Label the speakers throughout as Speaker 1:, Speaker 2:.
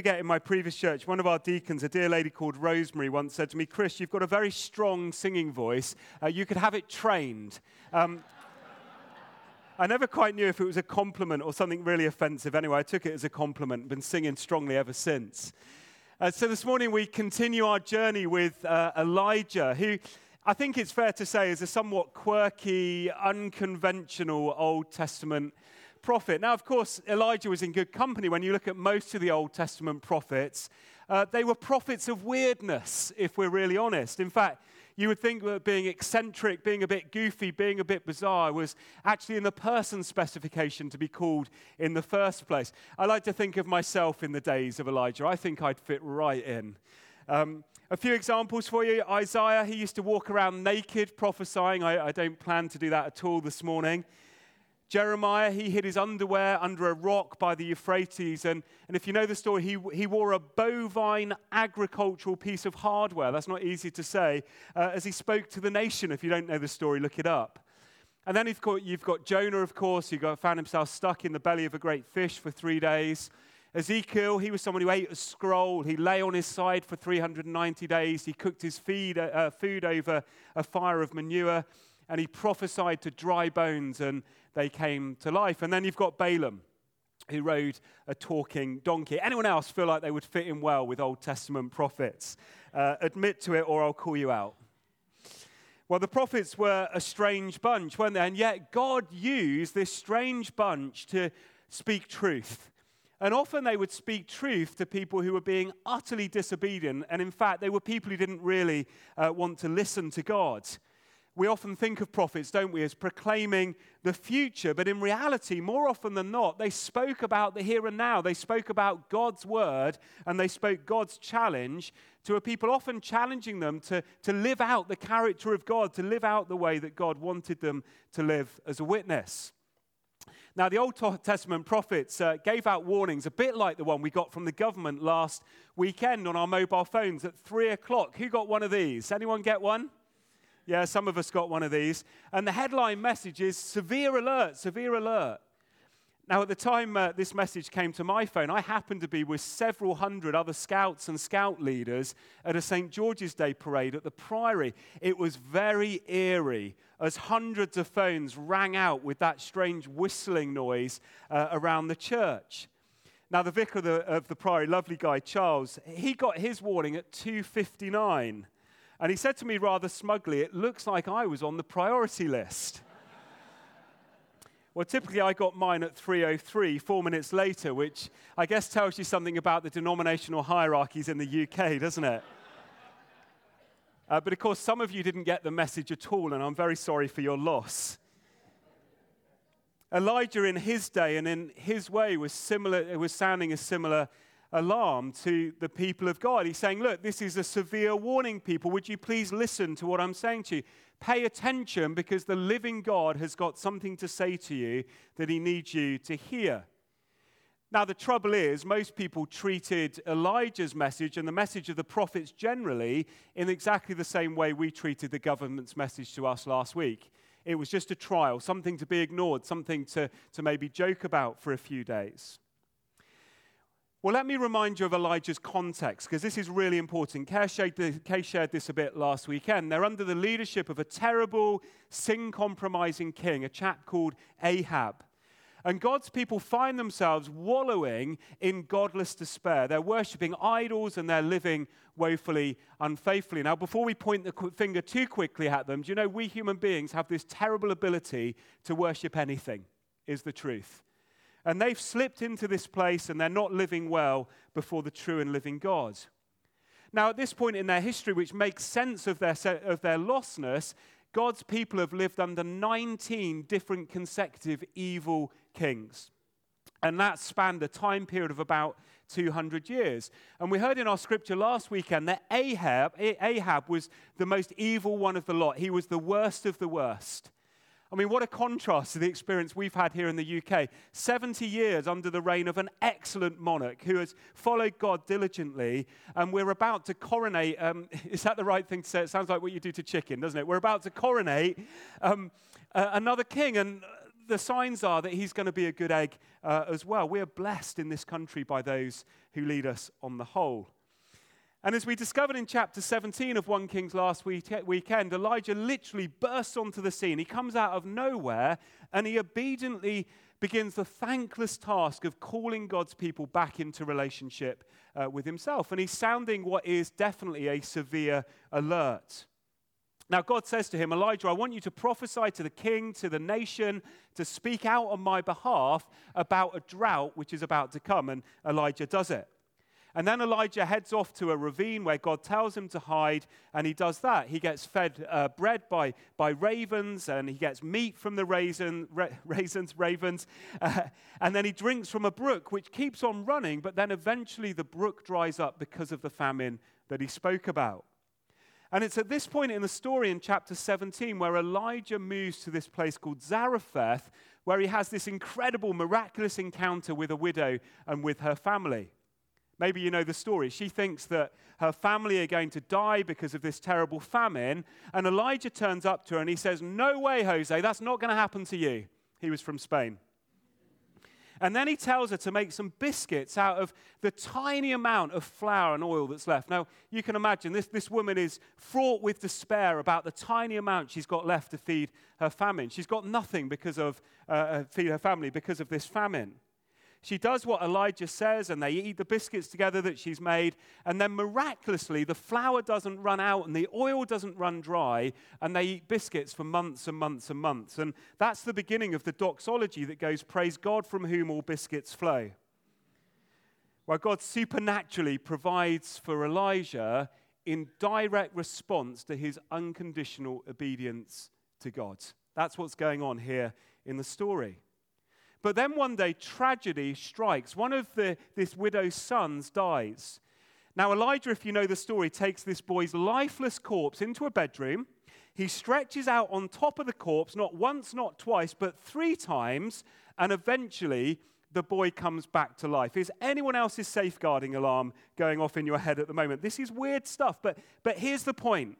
Speaker 1: forget in my previous church, one of our deacons, a dear lady called Rosemary, once said to me, Chris, you've got a very strong singing voice. Uh, you could have it trained. Um, I never quite knew if it was a compliment or something really offensive. Anyway, I took it as a compliment, been singing strongly ever since. Uh, so this morning we continue our journey with uh, Elijah, who I think it's fair to say is a somewhat quirky, unconventional Old Testament prophet. Now, of course, Elijah was in good company. When you look at most of the Old Testament prophets, uh, they were prophets of weirdness, if we're really honest. In fact, you would think that being eccentric, being a bit goofy, being a bit bizarre was actually in the person specification to be called in the first place. I like to think of myself in the days of Elijah. I think I'd fit right in. Um, a few examples for you. Isaiah, he used to walk around naked prophesying. I, I don't plan to do that at all this morning. Jeremiah, he hid his underwear under a rock by the Euphrates. And, and if you know the story, he, he wore a bovine agricultural piece of hardware. That's not easy to say. Uh, as he spoke to the nation. If you don't know the story, look it up. And then you've got, you've got Jonah, of course, who got, found himself stuck in the belly of a great fish for three days. Ezekiel, he was someone who ate a scroll. He lay on his side for 390 days. He cooked his feed, uh, food over a fire of manure. And he prophesied to dry bones. And they came to life. And then you've got Balaam, who rode a talking donkey. Anyone else feel like they would fit in well with Old Testament prophets? Uh, admit to it, or I'll call you out. Well, the prophets were a strange bunch, weren't they? And yet, God used this strange bunch to speak truth. And often they would speak truth to people who were being utterly disobedient. And in fact, they were people who didn't really uh, want to listen to God we often think of prophets, don't we, as proclaiming the future, but in reality, more often than not, they spoke about the here and now. They spoke about God's word and they spoke God's challenge to a people, often challenging them to, to live out the character of God, to live out the way that God wanted them to live as a witness. Now, the Old Testament prophets uh, gave out warnings, a bit like the one we got from the government last weekend on our mobile phones at three o'clock. Who got one of these? Anyone get one? Yeah, some of us got one of these. And the headline message is severe alert, severe alert. Now, at the time uh, this message came to my phone, I happened to be with several hundred other scouts and scout leaders at a St. George's Day parade at the Priory. It was very eerie as hundreds of phones rang out with that strange whistling noise uh, around the church. Now, the vicar of the, of the Priory, lovely guy Charles, he got his warning at 259. And he said to me rather smugly, It looks like I was on the priority list. well, typically I got mine at 303, four minutes later, which I guess tells you something about the denominational hierarchies in the UK, doesn't it? Uh, but of course, some of you didn't get the message at all, and I'm very sorry for your loss. Elijah, in his day and in his way, was similar. It was sounding a similar alarm to the people of God. He's saying, Look, this is a severe warning, people. Would you please listen to what I'm saying to you? Pay attention because the living God has got something to say to you that he needs you to hear. Now, the trouble is, most people treated Elijah's message and the message of the prophets generally in exactly the same way we treated the government's message to us last week. It was just a trial, something to be ignored, something to, to maybe joke about for a few days. Well, let me remind you of Elijah's context, because this is really important. Kay shared, Kay shared this a bit last weekend. They're under the leadership of a terrible, sin compromising king, a chap called Ahab. And God's people find themselves wallowing in godless despair. They're worshipping idols and they're living woefully unfaithfully. Now, before we point the finger too quickly at them, do you know we human beings have this terrible ability to worship anything, is the truth. And they've slipped into this place and they're not living well before the true and living God. Now, at this point in their history, which makes sense of their, of their lostness, God's people have lived under 19 different consecutive evil kings. And that spanned a time period of about 200 years. And we heard in our scripture last weekend that Ahab, Ahab was the most evil one of the lot. He was the worst of the worst. I mean, what a contrast to the experience we've had here in the UK. 70 years under the reign of an excellent monarch who has followed God diligently, and we're about to coronate. Um, is that the right thing to say? It sounds like what you do to chicken, doesn't it? We're about to coronate um, uh, another king, and the signs are that he's going to be a good egg uh, as well. We are blessed in this country by those who lead us on the whole. And as we discovered in chapter 17 of 1 Kings last week, weekend, Elijah literally bursts onto the scene. He comes out of nowhere and he obediently begins the thankless task of calling God's people back into relationship uh, with himself. And he's sounding what is definitely a severe alert. Now, God says to him, Elijah, I want you to prophesy to the king, to the nation, to speak out on my behalf about a drought which is about to come. And Elijah does it. And then Elijah heads off to a ravine where God tells him to hide, and he does that. He gets fed uh, bread by, by ravens, and he gets meat from the raisin, ra- raisins, ravens, uh, and then he drinks from a brook which keeps on running, but then eventually the brook dries up because of the famine that he spoke about. And it's at this point in the story in chapter 17 where Elijah moves to this place called Zarephath, where he has this incredible, miraculous encounter with a widow and with her family. Maybe you know the story. She thinks that her family are going to die because of this terrible famine. And Elijah turns up to her and he says, No way, Jose, that's not going to happen to you. He was from Spain. And then he tells her to make some biscuits out of the tiny amount of flour and oil that's left. Now, you can imagine this, this woman is fraught with despair about the tiny amount she's got left to feed her famine. She's got nothing because of uh, uh feed her family because of this famine. She does what Elijah says, and they eat the biscuits together that she's made. And then miraculously, the flour doesn't run out and the oil doesn't run dry, and they eat biscuits for months and months and months. And that's the beginning of the doxology that goes, Praise God from whom all biscuits flow. Where God supernaturally provides for Elijah in direct response to his unconditional obedience to God. That's what's going on here in the story. But then one day, tragedy strikes. One of the, this widow's sons dies. Now, Elijah, if you know the story, takes this boy's lifeless corpse into a bedroom. He stretches out on top of the corpse, not once, not twice, but three times, and eventually the boy comes back to life. Is anyone else's safeguarding alarm going off in your head at the moment? This is weird stuff, but, but here's the point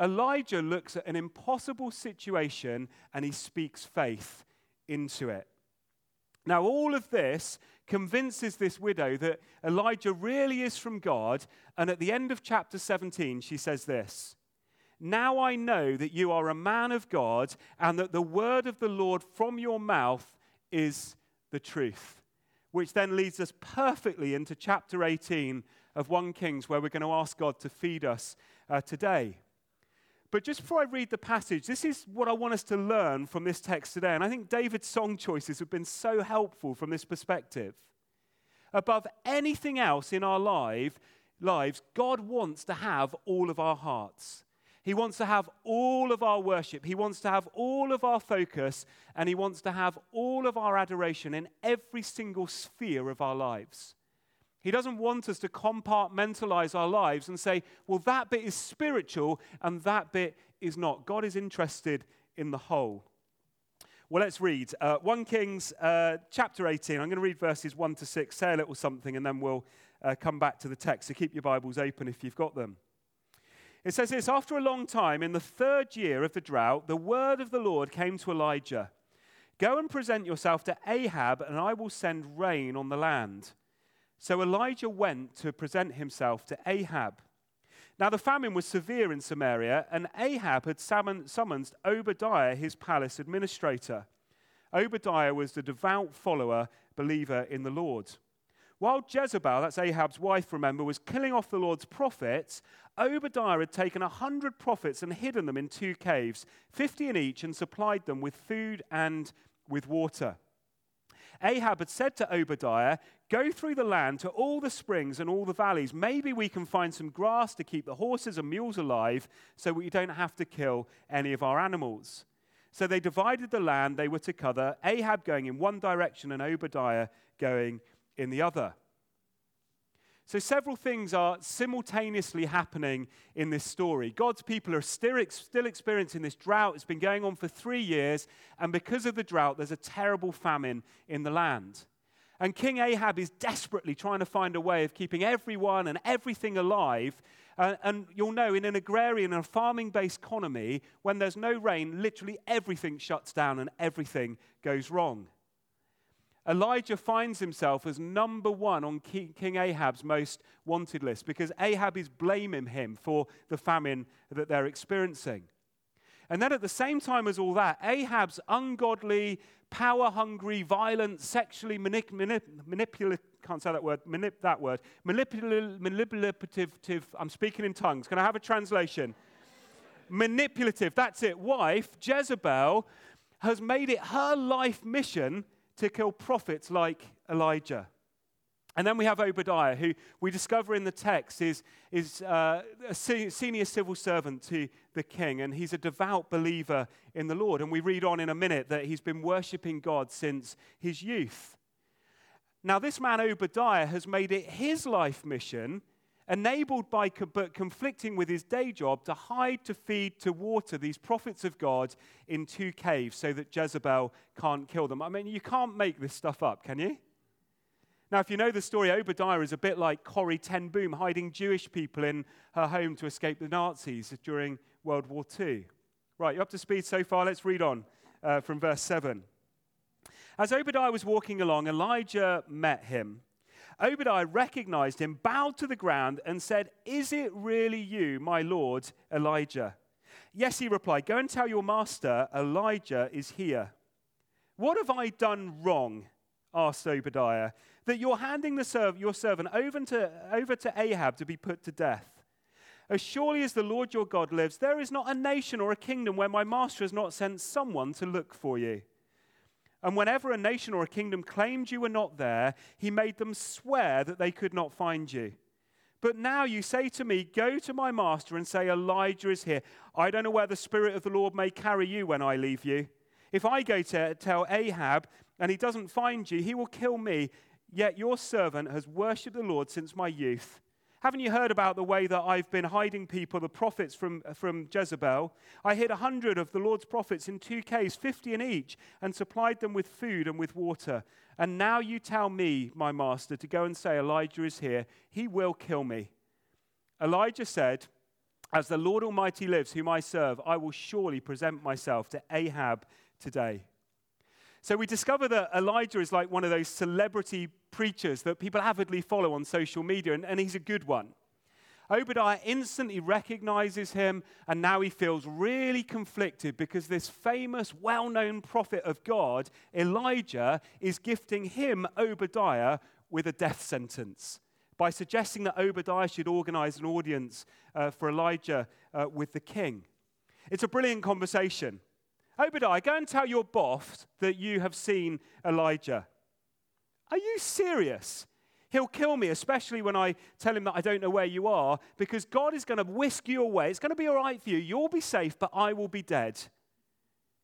Speaker 1: Elijah looks at an impossible situation and he speaks faith into it. Now, all of this convinces this widow that Elijah really is from God. And at the end of chapter 17, she says this Now I know that you are a man of God, and that the word of the Lord from your mouth is the truth. Which then leads us perfectly into chapter 18 of 1 Kings, where we're going to ask God to feed us uh, today. But just before I read the passage, this is what I want us to learn from this text today. And I think David's song choices have been so helpful from this perspective. Above anything else in our life, lives, God wants to have all of our hearts. He wants to have all of our worship. He wants to have all of our focus. And He wants to have all of our adoration in every single sphere of our lives. He doesn't want us to compartmentalize our lives and say, well, that bit is spiritual and that bit is not. God is interested in the whole. Well, let's read. Uh, 1 Kings uh, chapter 18. I'm going to read verses 1 to 6, say a little something, and then we'll uh, come back to the text. So keep your Bibles open if you've got them. It says this After a long time, in the third year of the drought, the word of the Lord came to Elijah Go and present yourself to Ahab, and I will send rain on the land. So Elijah went to present himself to Ahab. Now the famine was severe in Samaria, and Ahab had summoned Obadiah, his palace administrator. Obadiah was the devout follower, believer in the Lord. While Jezebel, that's Ahab's wife, remember, was killing off the Lord's prophets, Obadiah had taken a hundred prophets and hidden them in two caves, fifty in each, and supplied them with food and with water. Ahab had said to Obadiah, Go through the land to all the springs and all the valleys. Maybe we can find some grass to keep the horses and mules alive so we don't have to kill any of our animals. So they divided the land they were to cover, Ahab going in one direction and Obadiah going in the other. So, several things are simultaneously happening in this story. God's people are still, experiencing this drought. It's been going on for three years, and because of the drought, there's a terrible famine in the land. And King Ahab is desperately trying to find a way of keeping everyone and everything alive. Uh, and you'll know in an agrarian and farming based economy, when there's no rain, literally everything shuts down and everything goes wrong. Elijah finds himself as number one on King Ahab's most wanted list because Ahab is blaming him for the famine that they're experiencing. And then at the same time as all that, Ahab's ungodly, power hungry, violent, sexually manip- manip- manipulative, can't say that word, manip- that word, manipulative, manipulative, I'm speaking in tongues. Can I have a translation? manipulative, that's it, wife, Jezebel, has made it her life mission to kill prophets like Elijah. And then we have Obadiah, who we discover in the text is, is uh, a senior civil servant to the king, and he's a devout believer in the Lord. And we read on in a minute that he's been worshipping God since his youth. Now, this man Obadiah has made it his life mission enabled by but conflicting with his day job to hide, to feed, to water these prophets of God in two caves so that Jezebel can't kill them. I mean, you can't make this stuff up, can you? Now, if you know the story, Obadiah is a bit like Corrie Ten Boom hiding Jewish people in her home to escape the Nazis during World War II. Right, you're up to speed so far? Let's read on uh, from verse 7. As Obadiah was walking along, Elijah met him Obadiah recognized him, bowed to the ground, and said, Is it really you, my lord Elijah? Yes, he replied, Go and tell your master, Elijah is here. What have I done wrong? asked Obadiah, that you're handing serv- your servant over to, over to Ahab to be put to death. As surely as the Lord your God lives, there is not a nation or a kingdom where my master has not sent someone to look for you. And whenever a nation or a kingdom claimed you were not there, he made them swear that they could not find you. But now you say to me, Go to my master and say, Elijah is here. I don't know where the Spirit of the Lord may carry you when I leave you. If I go to tell Ahab and he doesn't find you, he will kill me. Yet your servant has worshipped the Lord since my youth. Haven't you heard about the way that I've been hiding people, the prophets from, from Jezebel? I hid a hundred of the Lord's prophets in two caves, fifty in each, and supplied them with food and with water. And now you tell me, my master, to go and say, Elijah is here. He will kill me. Elijah said, As the Lord Almighty lives, whom I serve, I will surely present myself to Ahab today. So we discover that Elijah is like one of those celebrity preachers that people avidly follow on social media, and, and he's a good one. Obadiah instantly recognizes him, and now he feels really conflicted because this famous, well known prophet of God, Elijah, is gifting him, Obadiah, with a death sentence by suggesting that Obadiah should organize an audience uh, for Elijah uh, with the king. It's a brilliant conversation. Obadiah, go and tell your boss that you have seen Elijah. Are you serious? He'll kill me, especially when I tell him that I don't know where you are, because God is going to whisk you away. It's going to be all right for you. You'll be safe, but I will be dead.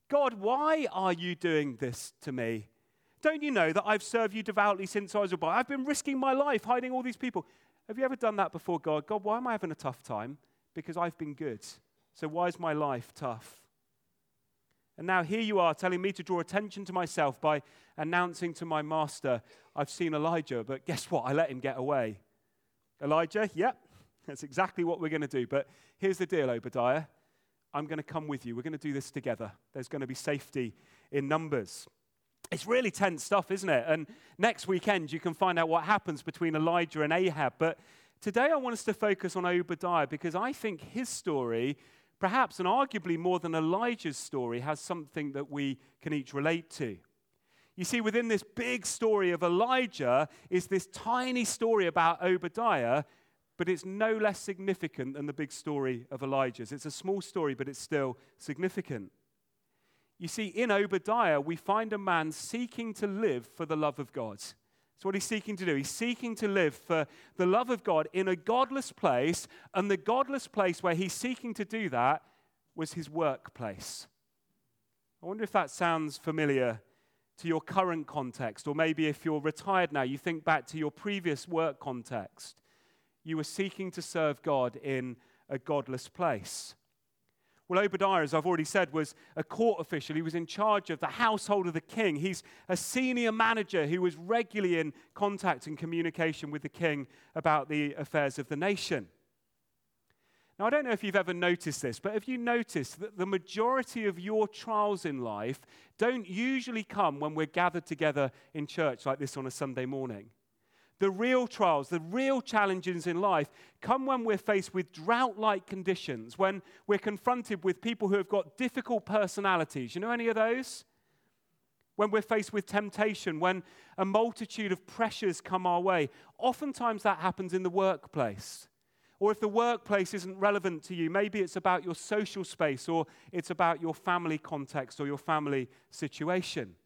Speaker 1: God, why are you doing this to me? Don't you know that I've served you devoutly since I was a boy? I've been risking my life hiding all these people. Have you ever done that before God? God, why am I having a tough time? Because I've been good. So why is my life tough? And now here you are telling me to draw attention to myself by announcing to my master, I've seen Elijah, but guess what? I let him get away. Elijah, yep, that's exactly what we're going to do. But here's the deal, Obadiah. I'm going to come with you. We're going to do this together. There's going to be safety in numbers. It's really tense stuff, isn't it? And next weekend, you can find out what happens between Elijah and Ahab. But today, I want us to focus on Obadiah because I think his story perhaps and arguably more than Elijah's story, has something that we can each relate to. You see, within this big story of Elijah is this tiny story about Obadiah, but it's no less significant than the big story of Elijah's. It's a small story, but it's still significant. You see, in Obadiah, we find a man seeking to live for the love of God. That's what he's seeking to do. He's seeking to live for the love of God in a godless place, and the godless place where he's seeking to do that was his workplace. I wonder if that sounds familiar to your current context, or maybe if you're retired now, you think back to your previous work context. You were seeking to serve God in a godless place. Well, Obadiah, as I've already said, was a court official. He was in charge of the household of the king. He's a senior manager who was regularly in contact and communication with the king about the affairs of the nation. Now, I don't know if you've ever noticed this, but have you noticed that the majority of your trials in life don't usually come when we're gathered together in church like this on a Sunday morning? The real trials, the real challenges in life come when we're faced with drought like conditions, when we're confronted with people who have got difficult personalities. You know any of those? When we're faced with temptation, when a multitude of pressures come our way. Oftentimes that happens in the workplace. Or if the workplace isn't relevant to you, maybe it's about your social space or it's about your family context or your family situation.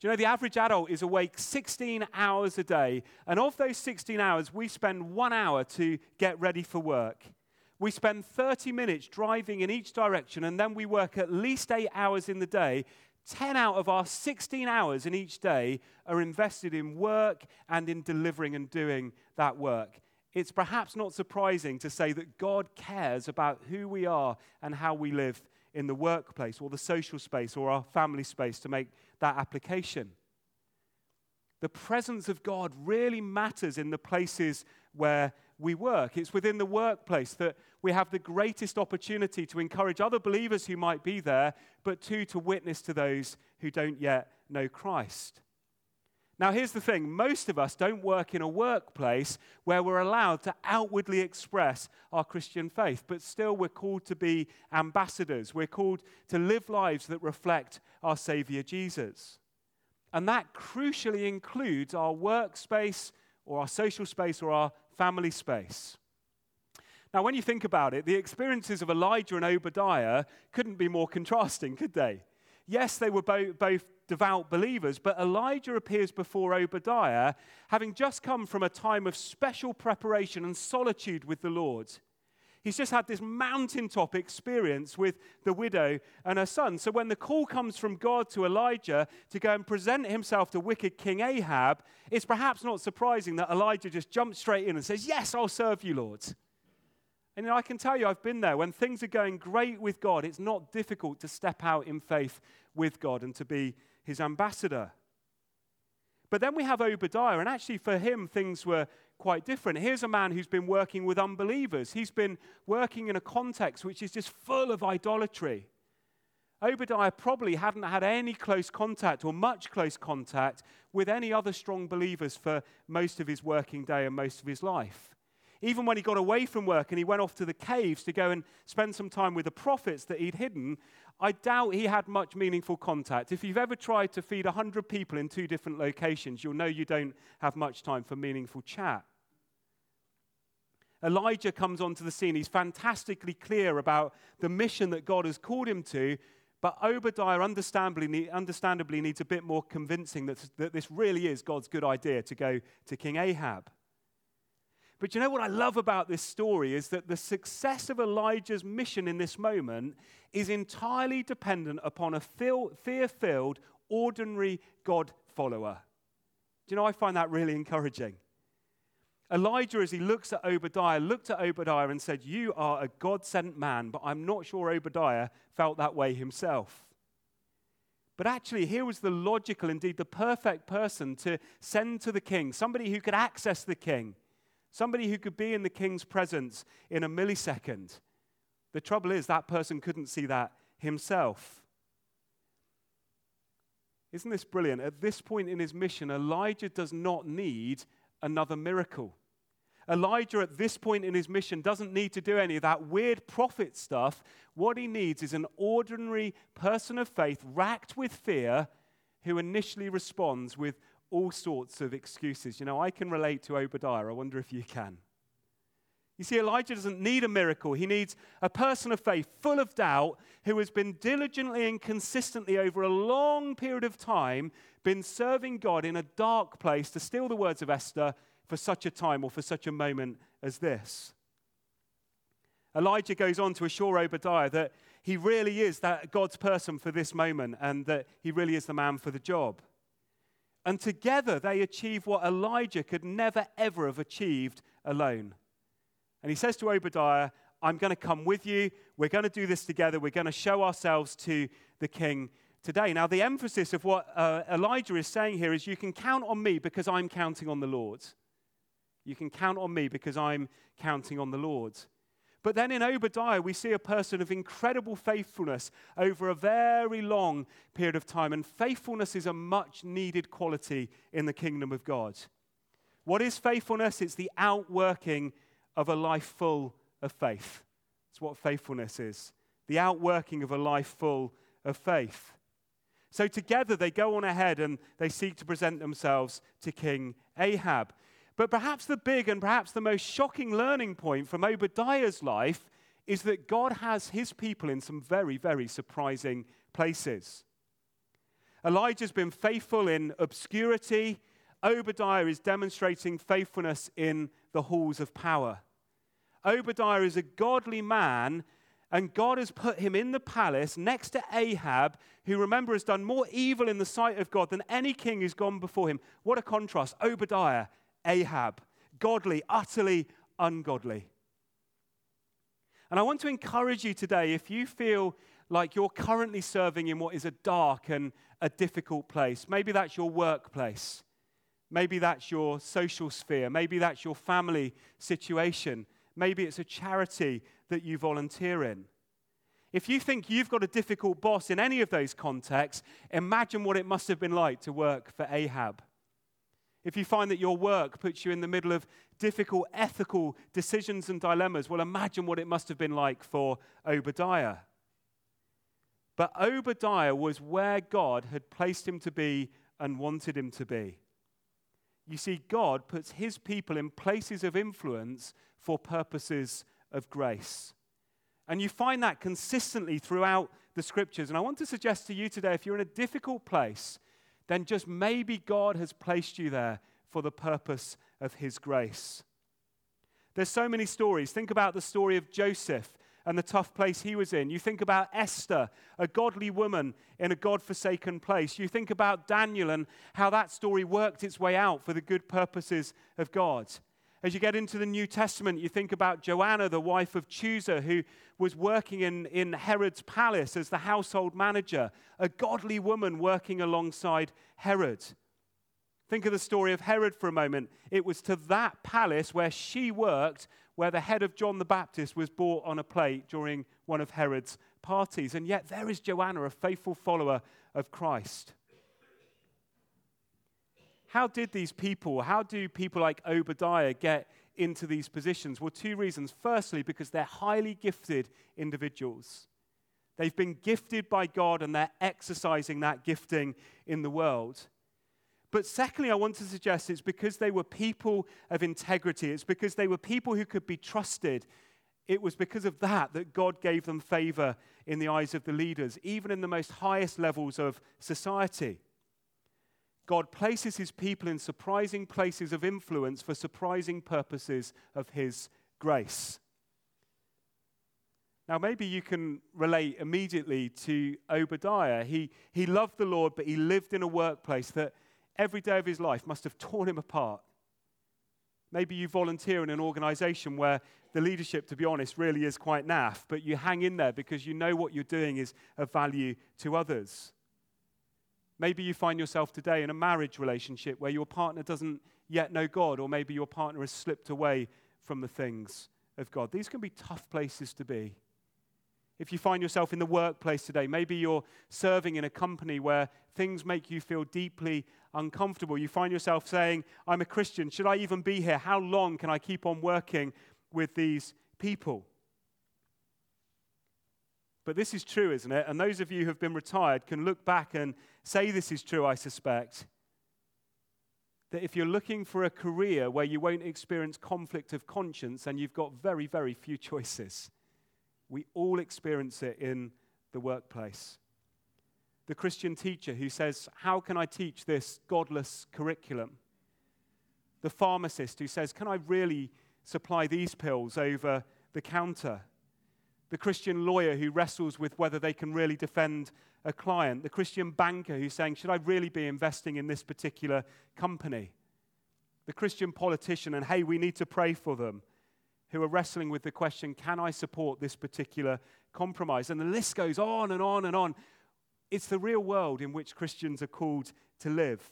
Speaker 1: Do you know the average adult is awake 16 hours a day, and of those 16 hours, we spend one hour to get ready for work. We spend 30 minutes driving in each direction, and then we work at least eight hours in the day. 10 out of our 16 hours in each day are invested in work and in delivering and doing that work. It's perhaps not surprising to say that God cares about who we are and how we live in the workplace or the social space or our family space to make that application. The presence of God really matters in the places where we work. It's within the workplace that we have the greatest opportunity to encourage other believers who might be there, but too to witness to those who don't yet know Christ. Now, here's the thing most of us don't work in a workplace where we're allowed to outwardly express our Christian faith, but still we're called to be ambassadors. We're called to live lives that reflect our Savior Jesus. And that crucially includes our workspace or our social space or our family space. Now, when you think about it, the experiences of Elijah and Obadiah couldn't be more contrasting, could they? Yes, they were bo- both devout believers, but Elijah appears before Obadiah having just come from a time of special preparation and solitude with the Lord. He's just had this mountaintop experience with the widow and her son. So when the call comes from God to Elijah to go and present himself to wicked King Ahab, it's perhaps not surprising that Elijah just jumps straight in and says, Yes, I'll serve you, Lord. And I can tell you, I've been there. When things are going great with God, it's not difficult to step out in faith with God and to be his ambassador. But then we have Obadiah, and actually for him, things were quite different. Here's a man who's been working with unbelievers, he's been working in a context which is just full of idolatry. Obadiah probably hadn't had any close contact or much close contact with any other strong believers for most of his working day and most of his life. Even when he got away from work and he went off to the caves to go and spend some time with the prophets that he'd hidden, I doubt he had much meaningful contact. If you've ever tried to feed 100 people in two different locations, you'll know you don't have much time for meaningful chat. Elijah comes onto the scene. He's fantastically clear about the mission that God has called him to, but Obadiah understandably, understandably needs a bit more convincing that, that this really is God's good idea to go to King Ahab. But you know what I love about this story is that the success of Elijah's mission in this moment is entirely dependent upon a fear filled, ordinary God follower. Do you know, I find that really encouraging. Elijah, as he looks at Obadiah, looked at Obadiah and said, You are a God sent man, but I'm not sure Obadiah felt that way himself. But actually, here was the logical, indeed the perfect person to send to the king, somebody who could access the king Somebody who could be in the king's presence in a millisecond. The trouble is, that person couldn't see that himself. Isn't this brilliant? At this point in his mission, Elijah does not need another miracle. Elijah, at this point in his mission, doesn't need to do any of that weird prophet stuff. What he needs is an ordinary person of faith, racked with fear, who initially responds with all sorts of excuses. You know, I can relate to Obadiah. I wonder if you can. You see, Elijah doesn't need a miracle. He needs a person of faith, full of doubt, who has been diligently and consistently over a long period of time been serving God in a dark place, to steal the words of Esther, for such a time or for such a moment as this. Elijah goes on to assure Obadiah that he really is that God's person for this moment and that he really is the man for the job. And together they achieve what Elijah could never, ever have achieved alone. And he says to Obadiah, I'm going to come with you. We're going to do this together. We're going to show ourselves to the king today. Now, the emphasis of what uh, Elijah is saying here is you can count on me because I'm counting on the Lord. You can count on me because I'm counting on the Lord. But then in Obadiah, we see a person of incredible faithfulness over a very long period of time. And faithfulness is a much needed quality in the kingdom of God. What is faithfulness? It's the outworking of a life full of faith. It's what faithfulness is the outworking of a life full of faith. So together they go on ahead and they seek to present themselves to King Ahab. But perhaps the big and perhaps the most shocking learning point from Obadiah's life is that God has his people in some very, very surprising places. Elijah's been faithful in obscurity. Obadiah is demonstrating faithfulness in the halls of power. Obadiah is a godly man, and God has put him in the palace next to Ahab, who, remember, has done more evil in the sight of God than any king who's gone before him. What a contrast. Obadiah, Ahab, godly, utterly ungodly. And I want to encourage you today if you feel like you're currently serving in what is a dark and a difficult place, maybe that's your workplace, maybe that's your social sphere, maybe that's your family situation. Maybe it's a charity that you volunteer in. If you think you've got a difficult boss in any of those contexts, imagine what it must have been like to work for Ahab. If you find that your work puts you in the middle of difficult ethical decisions and dilemmas, well, imagine what it must have been like for Obadiah. But Obadiah was where God had placed him to be and wanted him to be. You see, God puts his people in places of influence for purposes of grace. And you find that consistently throughout the scriptures. And I want to suggest to you today if you're in a difficult place, then just maybe God has placed you there for the purpose of his grace. There's so many stories. Think about the story of Joseph and the tough place he was in. You think about Esther, a godly woman in a God forsaken place. You think about Daniel and how that story worked its way out for the good purposes of God. As you get into the New Testament, you think about Joanna, the wife of Chuza, who was working in, in Herod's palace as the household manager, a godly woman working alongside Herod. Think of the story of Herod for a moment. It was to that palace where she worked where the head of John the Baptist was brought on a plate during one of Herod's parties. And yet there is Joanna, a faithful follower of Christ. How did these people, how do people like Obadiah get into these positions? Well, two reasons. Firstly, because they're highly gifted individuals. They've been gifted by God and they're exercising that gifting in the world. But secondly, I want to suggest it's because they were people of integrity. It's because they were people who could be trusted. It was because of that that God gave them favor in the eyes of the leaders, even in the most highest levels of society. God places his people in surprising places of influence for surprising purposes of his grace. Now, maybe you can relate immediately to Obadiah. He, he loved the Lord, but he lived in a workplace that every day of his life must have torn him apart. Maybe you volunteer in an organization where the leadership, to be honest, really is quite naff, but you hang in there because you know what you're doing is of value to others. Maybe you find yourself today in a marriage relationship where your partner doesn't yet know God, or maybe your partner has slipped away from the things of God. These can be tough places to be. If you find yourself in the workplace today, maybe you're serving in a company where things make you feel deeply uncomfortable. You find yourself saying, I'm a Christian. Should I even be here? How long can I keep on working with these people? But this is true, isn't it? And those of you who have been retired can look back and say this is true, I suspect. That if you're looking for a career where you won't experience conflict of conscience, then you've got very, very few choices. We all experience it in the workplace. The Christian teacher who says, How can I teach this godless curriculum? The pharmacist who says, Can I really supply these pills over the counter? The Christian lawyer who wrestles with whether they can really defend a client, the Christian banker who's saying, Should I really be investing in this particular company? The Christian politician, and hey, we need to pray for them. who are wrestling with the question can I support this particular compromise? And the list goes on and on and on. It's the real world in which Christians are called to live.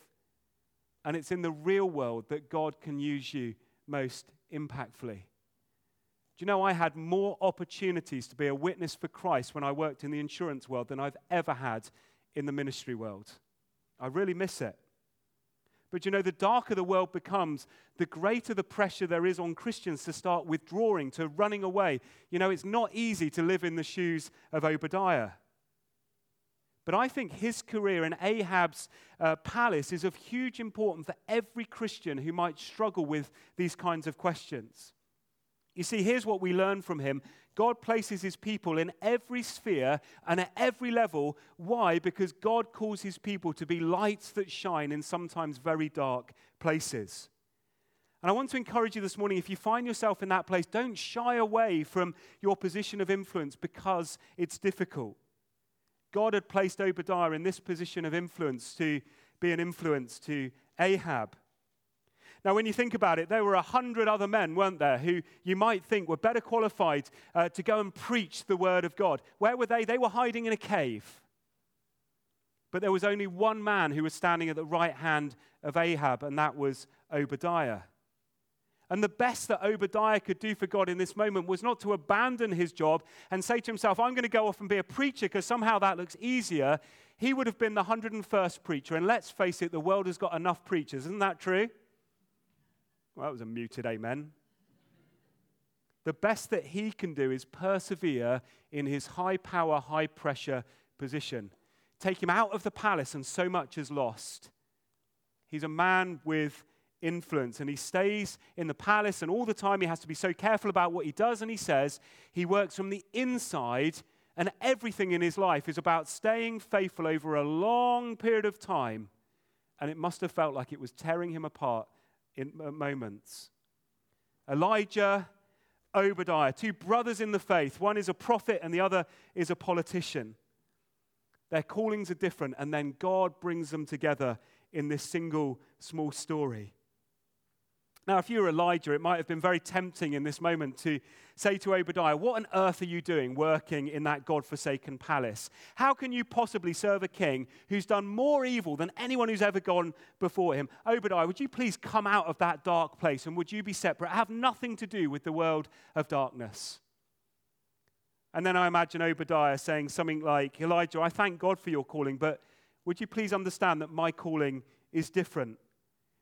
Speaker 1: And it's in the real world that God can use you most impactfully. Do you know I had more opportunities to be a witness for Christ when I worked in the insurance world than I've ever had in the ministry world? I really miss it. But you know, the darker the world becomes, the greater the pressure there is on Christians to start withdrawing, to running away. You know, it's not easy to live in the shoes of Obadiah. But I think his career in Ahab's uh, palace is of huge importance for every Christian who might struggle with these kinds of questions. You see, here's what we learn from him God places his people in every sphere and at every level. Why? Because God calls his people to be lights that shine in sometimes very dark places. And I want to encourage you this morning if you find yourself in that place, don't shy away from your position of influence because it's difficult. God had placed Obadiah in this position of influence to be an influence to Ahab. Now, when you think about it, there were a hundred other men, weren't there, who you might think were better qualified uh, to go and preach the word of God. Where were they? They were hiding in a cave. But there was only one man who was standing at the right hand of Ahab, and that was Obadiah. And the best that Obadiah could do for God in this moment was not to abandon his job and say to himself, I'm going to go off and be a preacher because somehow that looks easier. He would have been the 101st preacher. And let's face it, the world has got enough preachers. Isn't that true? Well, that was a muted amen. The best that he can do is persevere in his high power, high pressure position. Take him out of the palace, and so much is lost. He's a man with influence, and he stays in the palace, and all the time he has to be so careful about what he does and he says. He works from the inside, and everything in his life is about staying faithful over a long period of time. And it must have felt like it was tearing him apart in uh, moments. Elijah, Obadiah, two brothers in the faith. One is a prophet and the other is a politician. Their callings are different, and then God brings them together in this single small story. Now, if you were Elijah, it might have been very tempting in this moment to say to Obadiah, What on earth are you doing working in that God forsaken palace? How can you possibly serve a king who's done more evil than anyone who's ever gone before him? Obadiah, would you please come out of that dark place and would you be separate? Have nothing to do with the world of darkness. And then I imagine Obadiah saying something like, Elijah, I thank God for your calling, but would you please understand that my calling is different?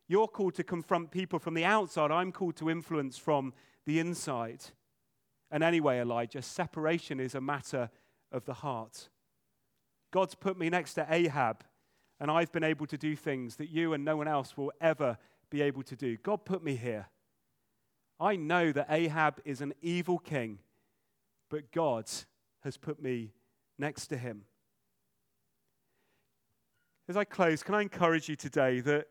Speaker 1: You're called to confront people from the outside. I'm called to influence from the inside. And anyway, Elijah, separation is a matter of the heart. God's put me next to Ahab, and I've been able to do things that you and no one else will ever be able to do. God put me here. I know that Ahab is an evil king, but God has put me next to him. As I close, can I encourage you today that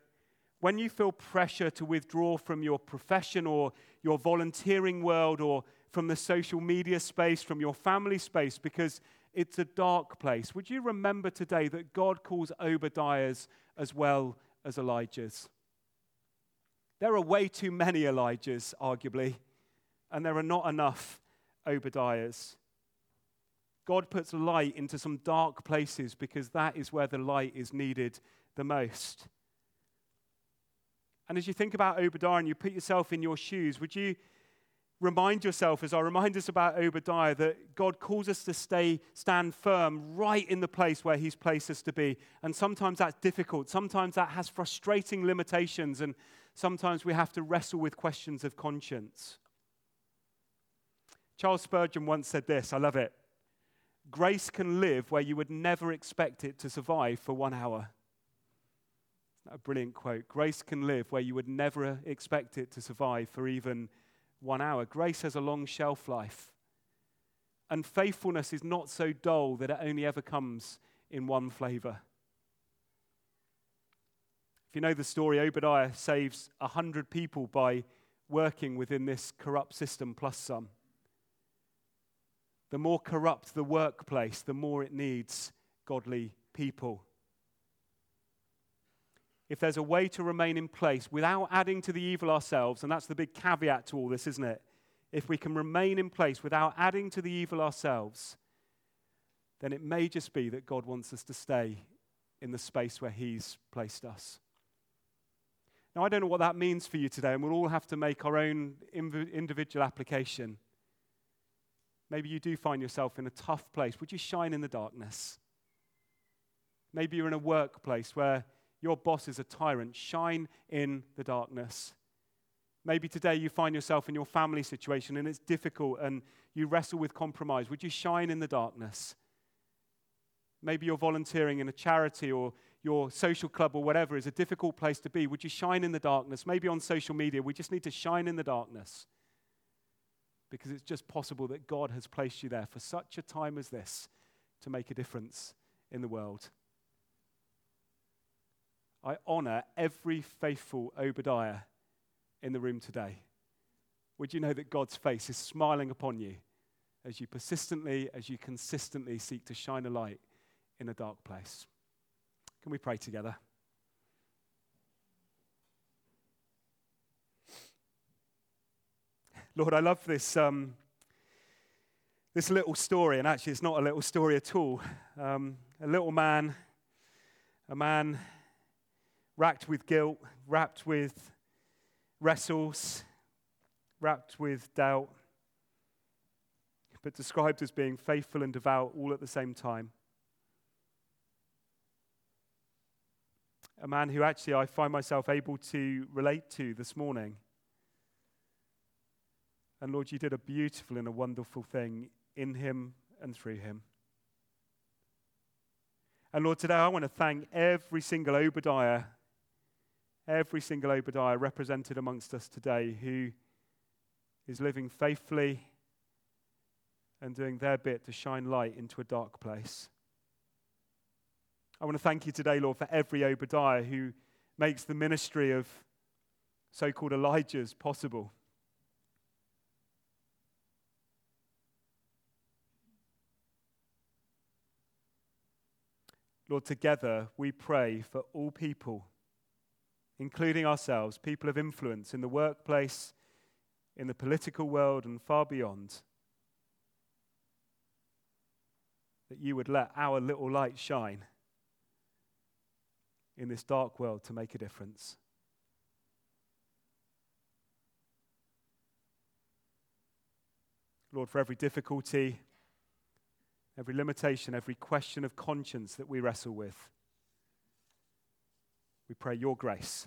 Speaker 1: when you feel pressure to withdraw from your profession or your volunteering world or from the social media space, from your family space, because it's a dark place, would you remember today that God calls Obadiahs as well as Elijahs? There are way too many Elijahs, arguably, and there are not enough Obadiahs. God puts light into some dark places because that is where the light is needed the most. And as you think about Obadiah and you put yourself in your shoes, would you remind yourself, as I remind us about Obadiah, that God calls us to stay, stand firm right in the place where He's placed us to be. And sometimes that's difficult. Sometimes that has frustrating limitations. And sometimes we have to wrestle with questions of conscience. Charles Spurgeon once said this I love it. Grace can live where you would never expect it to survive for one hour a brilliant quote. Grace can live where you would never expect it to survive for even one hour. Grace has a long shelf life. And faithfulness is not so dull that it only ever comes in one flavor. If you know the story, Obadiah saves 100 people by working within this corrupt system plus some. The more corrupt the workplace, the more it needs godly people if there's a way to remain in place without adding to the evil ourselves, and that's the big caveat to all this, isn't it? if we can remain in place without adding to the evil ourselves, then it may just be that God wants us to stay in the space where He's placed us. Now, I don't know what that means for you today, and we'll all have to make our own individual application. Maybe you do find yourself in a tough place. Would you shine in the darkness? Maybe you're in a workplace where your boss is a tyrant. Shine in the darkness. Maybe today you find yourself in your family situation and it's difficult and you wrestle with compromise. Would you shine in the darkness? Maybe you're volunteering in a charity or your social club or whatever is a difficult place to be. Would you shine in the darkness? Maybe on social media, we just need to shine in the darkness because it's just possible that God has placed you there for such a time as this to make a difference in the world. I honor every faithful Obadiah in the room today. Would you know that God's face is smiling upon you as you persistently, as you consistently seek to shine a light in a dark place? Can we pray together? Lord, I love this, um, this little story, and actually, it's not a little story at all. Um, a little man, a man racked with guilt, wrapped with wrestles, wrapped with doubt, but described as being faithful and devout all at the same time. A man who actually I find myself able to relate to this morning. And Lord, you did a beautiful and a wonderful thing in him and through him. And Lord, today I want to thank every single Obadiah every single Obadiah represented amongst us today who is living faithfully and doing their bit to shine light into a dark place. I want to thank you today, Lord, for every Obadiah who makes the ministry of so called Elijahs possible. Lord, together we pray for all people including ourselves, people of influence in the workplace, in the political world, and far beyond, that you would let our little light shine in this dark world to make a difference. Lord, for every difficulty, every limitation, every question of conscience that we wrestle with, we pray your grace.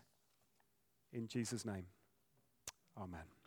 Speaker 1: In Jesus' name, amen.